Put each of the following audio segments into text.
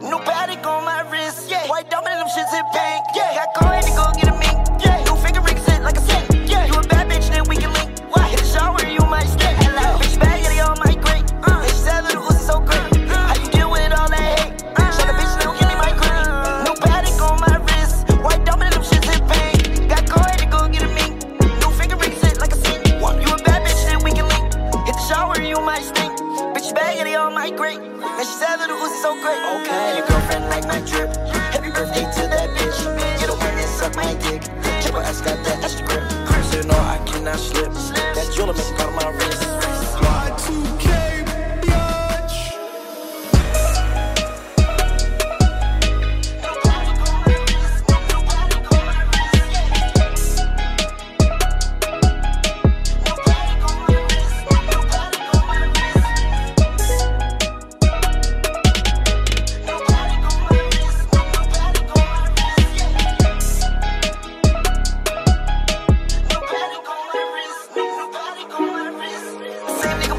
New Patek on my wrist. Yeah. White diamond, them shits in pink. Yeah. Got coin to go get a mink. Yeah. New finger ring sit like a sink. Yeah. You a bad bitch, then we can link. Why? Hit the shower, you might stink. Hello. Bitch bag, yeah, they all my great. Uh. And she said that the Uzi so great. Uh. How you deal with all that hate? Uh. Show the bitch, now give me my green. New Patek on my wrist. White diamond, and them shits in pink. Got coin to go get a mink. New finger ring sit like a sink. You a bad bitch, then we can link. Hit the shower, you might stink. Bitch bag, yeah, they all my great. And she said that the Uzi so great. Okay, your girlfriend like my drip. Happy birthday to that bitch. You the one that suck my dick. Triple S got that extra grip. So you know I cannot slip.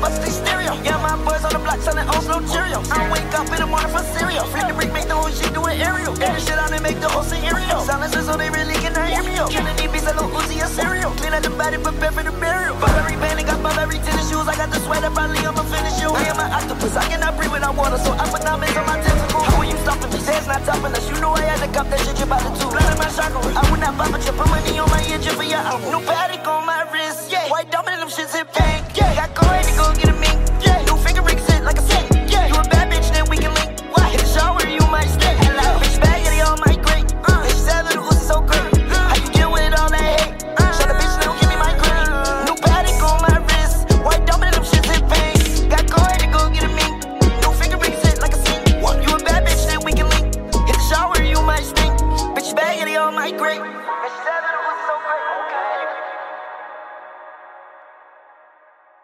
Bust they stereo. Yeah, my boys on the block selling all Oslo Cheerios. I wake up in the morning for cereal. Flip the brick, make the whole shit do an aerial. Every shit on it make the whole scenario. Silencer so they really cannot hear me. Killing these beats like a Uzi or cereal. Clean out the body, prepare for the burial. Burberry bandit, got Burberry tennis shoes. I got the sweater, probably I'ma finish you. I am an octopus, I cannot breathe without water, so I put diamonds on my tentacles. How are you stopping me? Say it's not tough unless you know I had to cop that shit, you about to two. Blood in my chakra. I would not buy, but you put money on my engine for your album. New Patek on my wrist, yeah. White diamond, them shits in pink, yeah. break.